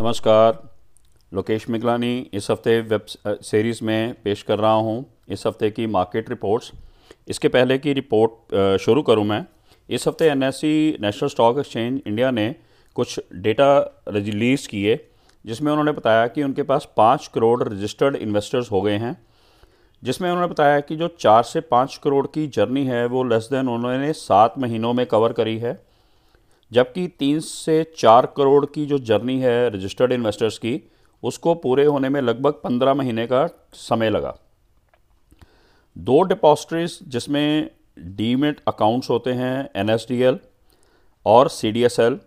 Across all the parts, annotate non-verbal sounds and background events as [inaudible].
नमस्कार। लोकेश मिगलानी इस हफ़्ते वेब सीरीज़ में पेश कर रहा हूँ। इस हफ़्ते की मार्केट रिपोर्ट्स इसके पहले की रिपोर्ट शुरू करूँ मैं। इस हफ़्ते NSC national stock exchange India ने कुछ डेटा रिलीज़ किए, जिसमें उन्होंने बताया कि उनके पास पाँच करोड़ रजिस्टर्ड इन्वेस्टर्स हो गए हैं, जिसमें उन्होंने बताया कि जो चार से पाँच करोड़ की जर्नी है, वो लेस देन उन्होंने सात महीनों में कवर करी है। जबकि तीन से चार करोड़ की जो जर्नी है रजिस्टर्ड इन्वेस्टर्स की, उसको पूरे होने में लगभग पंद्रह महीने का समय लगा। दो डिपॉजिटरीज जिसमें डीमेट अकाउंट्स होते हैं एनएसडीएल और सीडीएसएल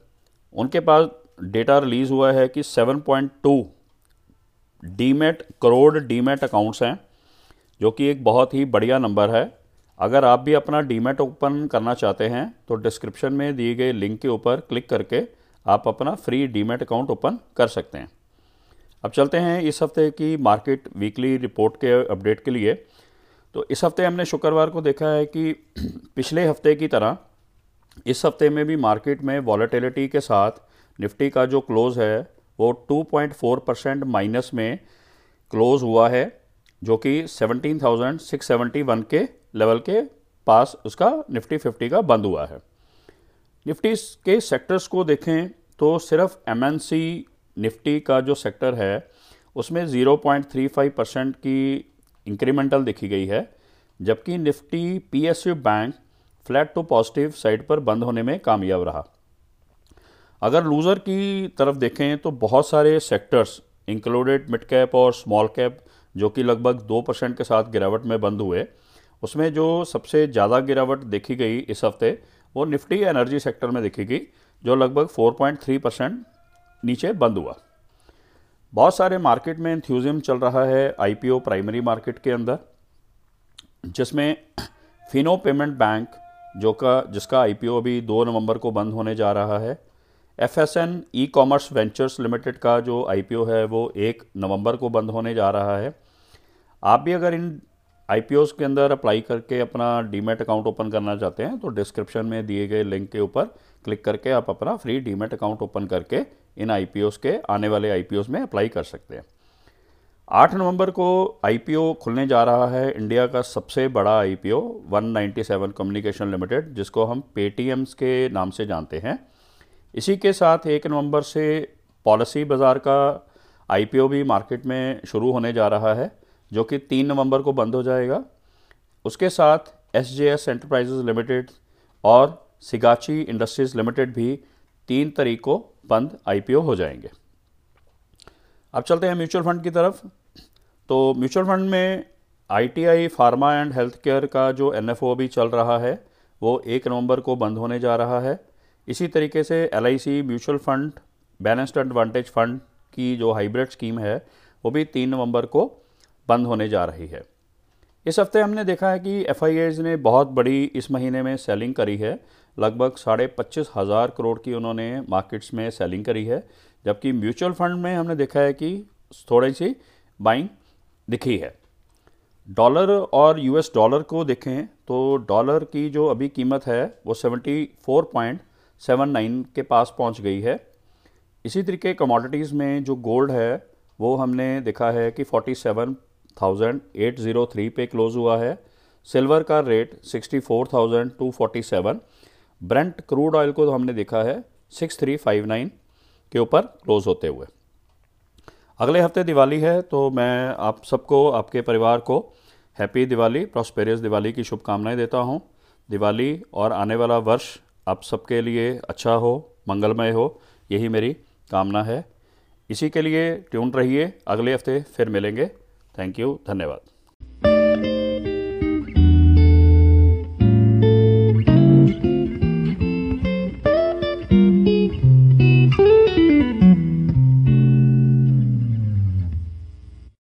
उनके पास डेटा रिलीज़ हुआ है कि 7.2 डीमेट, करोड़ डीमेट अकाउंट्स हैं, जो कि एक बहुत ही बढ़िया नंबर है। अगर आप भी अपना डीमेट ओपन करना चाहते हैं तो डिस्क्रिप्शन में दिए गए लिंक के ऊपर क्लिक करके आप अपना फ्री डीमेट अकाउंट ओपन कर सकते हैं। अब चलते हैं इस हफ़्ते की मार्केट वीकली रिपोर्ट के अपडेट के लिए। तो इस हफ़्ते हमने शुक्रवार को देखा है कि [clears throat] पिछले हफ़्ते की तरह इस हफ़्ते में भी मार्केट में वॉलेटिलिटी के साथ निफ्टी का जो क्लोज़ है, वो 2.4 परसेंट माइनस में क्लोज़ हुआ है। जो कि 17,671 के लेवल के पास उसका निफ्टी 50 का बंद हुआ है। निफ्टी के सेक्टर्स को देखें तो सिर्फ़ एमएनसी निफ्टी का जो सेक्टर है उसमें 0.35 परसेंट की इंक्रीमेंटल देखी गई है जबकि Nifty PSU bank flat to positive side पर बंद होने में कामयाब रहा। अगर लूज़र की तरफ़ देखें तो बहुत सारे सेक्टर्स इंक्लूडेड मिड कैप और स्मॉल कैप जो कि लगभग दो परसेंट के साथ गिरावट में बंद हुए, उसमें जो सबसे ज़्यादा गिरावट देखी गई इस हफ़्ते, वो निफ्टी एनर्जी सेक्टर में देखी गई, जो लगभग 4.3 परसेंट नीचे बंद हुआ। बहुत सारे मार्केट में इंथ्यूजियम चल रहा है आईपीओ प्राइमरी मार्केट के अंदर, जिसमें फिनो पेमेंट बैंक जो का, जिसका आईपीओ अभी दो नवंबर को बंद होने जा रहा है F S N E commerce ventures limited का जो आईपीओ है, वो एक नवंबर को बंद होने जा रहा है। आप भी अगर इन आई पी ओज़ के अंदर अप्लाई करके अपना डीमेट अकाउंट ओपन करना चाहते हैं तो डिस्क्रिप्शन में दिए गए लिंक के ऊपर क्लिक करके आप अपना फ्री डीमेट अकाउंट ओपन करके इन आई के आने वाले आई में अप्लाई कर सकते हैं। आठ नवंबर को आईपीओ खुलने जा रहा है, इंडिया का सबसे बड़ा आई आईपीओ 197 कम्युनिकेशन लिमिटेड, जिसको हम पेटीएम्स के नाम से जानते हैं। इसी के साथ एक नवंबर से पॉलिसी बाज़ार का आईपीओ भी मार्केट में शुरू होने जा रहा है, जो कि तीन नवंबर को बंद हो जाएगा। उसके साथ S J S enterprises limited और सिगाची इंडस्ट्रीज़ लिमिटेड भी तीन तारीख को बंद आईपीओ हो जाएँगे। अब चलते हैं म्यूचुअल फंड की तरफ़। तो म्यूचुअल फंड में ITI pharma and health care का जो एनएफओ अभी चल रहा है, वो एक नवंबर को बंद होने जा रहा है। इसी तरीके से LIC mutual fund, balanced advantage fund की जो हाइब्रिड स्कीम है, वो भी तीन नवंबर को बंद होने जा रही है। इस हफ़्ते हमने देखा है कि एफ़ ने बहुत बड़ी इस महीने में सेलिंग करी है। लगभग साढ़े पच्चीस हज़ार करोड़ की उन्होंने मार्केट्स में सेलिंग करी है, जबकि म्यूचुअल फंड में हमने देखा है कि थोड़ी सी बाइंग दिखी है। डॉलर और यूएस डॉलर को देखें तो डॉलर की जो अभी कीमत है, वो seventy four point seven nine के पास पहुँच गई है। इसी तरीके कमोडिटीज़ में जो गोल्ड है, वो हमने देखा है कि forty seven thousand eight zero three पे क्लोज़ हुआ है। सिल्वर का rate sixty four thousand two forty seven Brent crude oil को तो हमने देखा है सिक्स थ्री फाइव नाइन के ऊपर क्लोज़ होते हुए। अगले हफ़्ते दिवाली है तो मैं आप सबको, आपके परिवार को हैप्पी दिवाली प्रॉस्पेरियस दिवाली की शुभकामनाएँ देता हूँ। दिवाली और आने वाला वर्ष आप सबके लिए अच्छा हो, मंगलमय हो, यही मेरी कामना है। इसी के लिए ट्यून रहिए। अगले हफ़्ते फिर मिलेंगे। थैंक यू, धन्यवाद।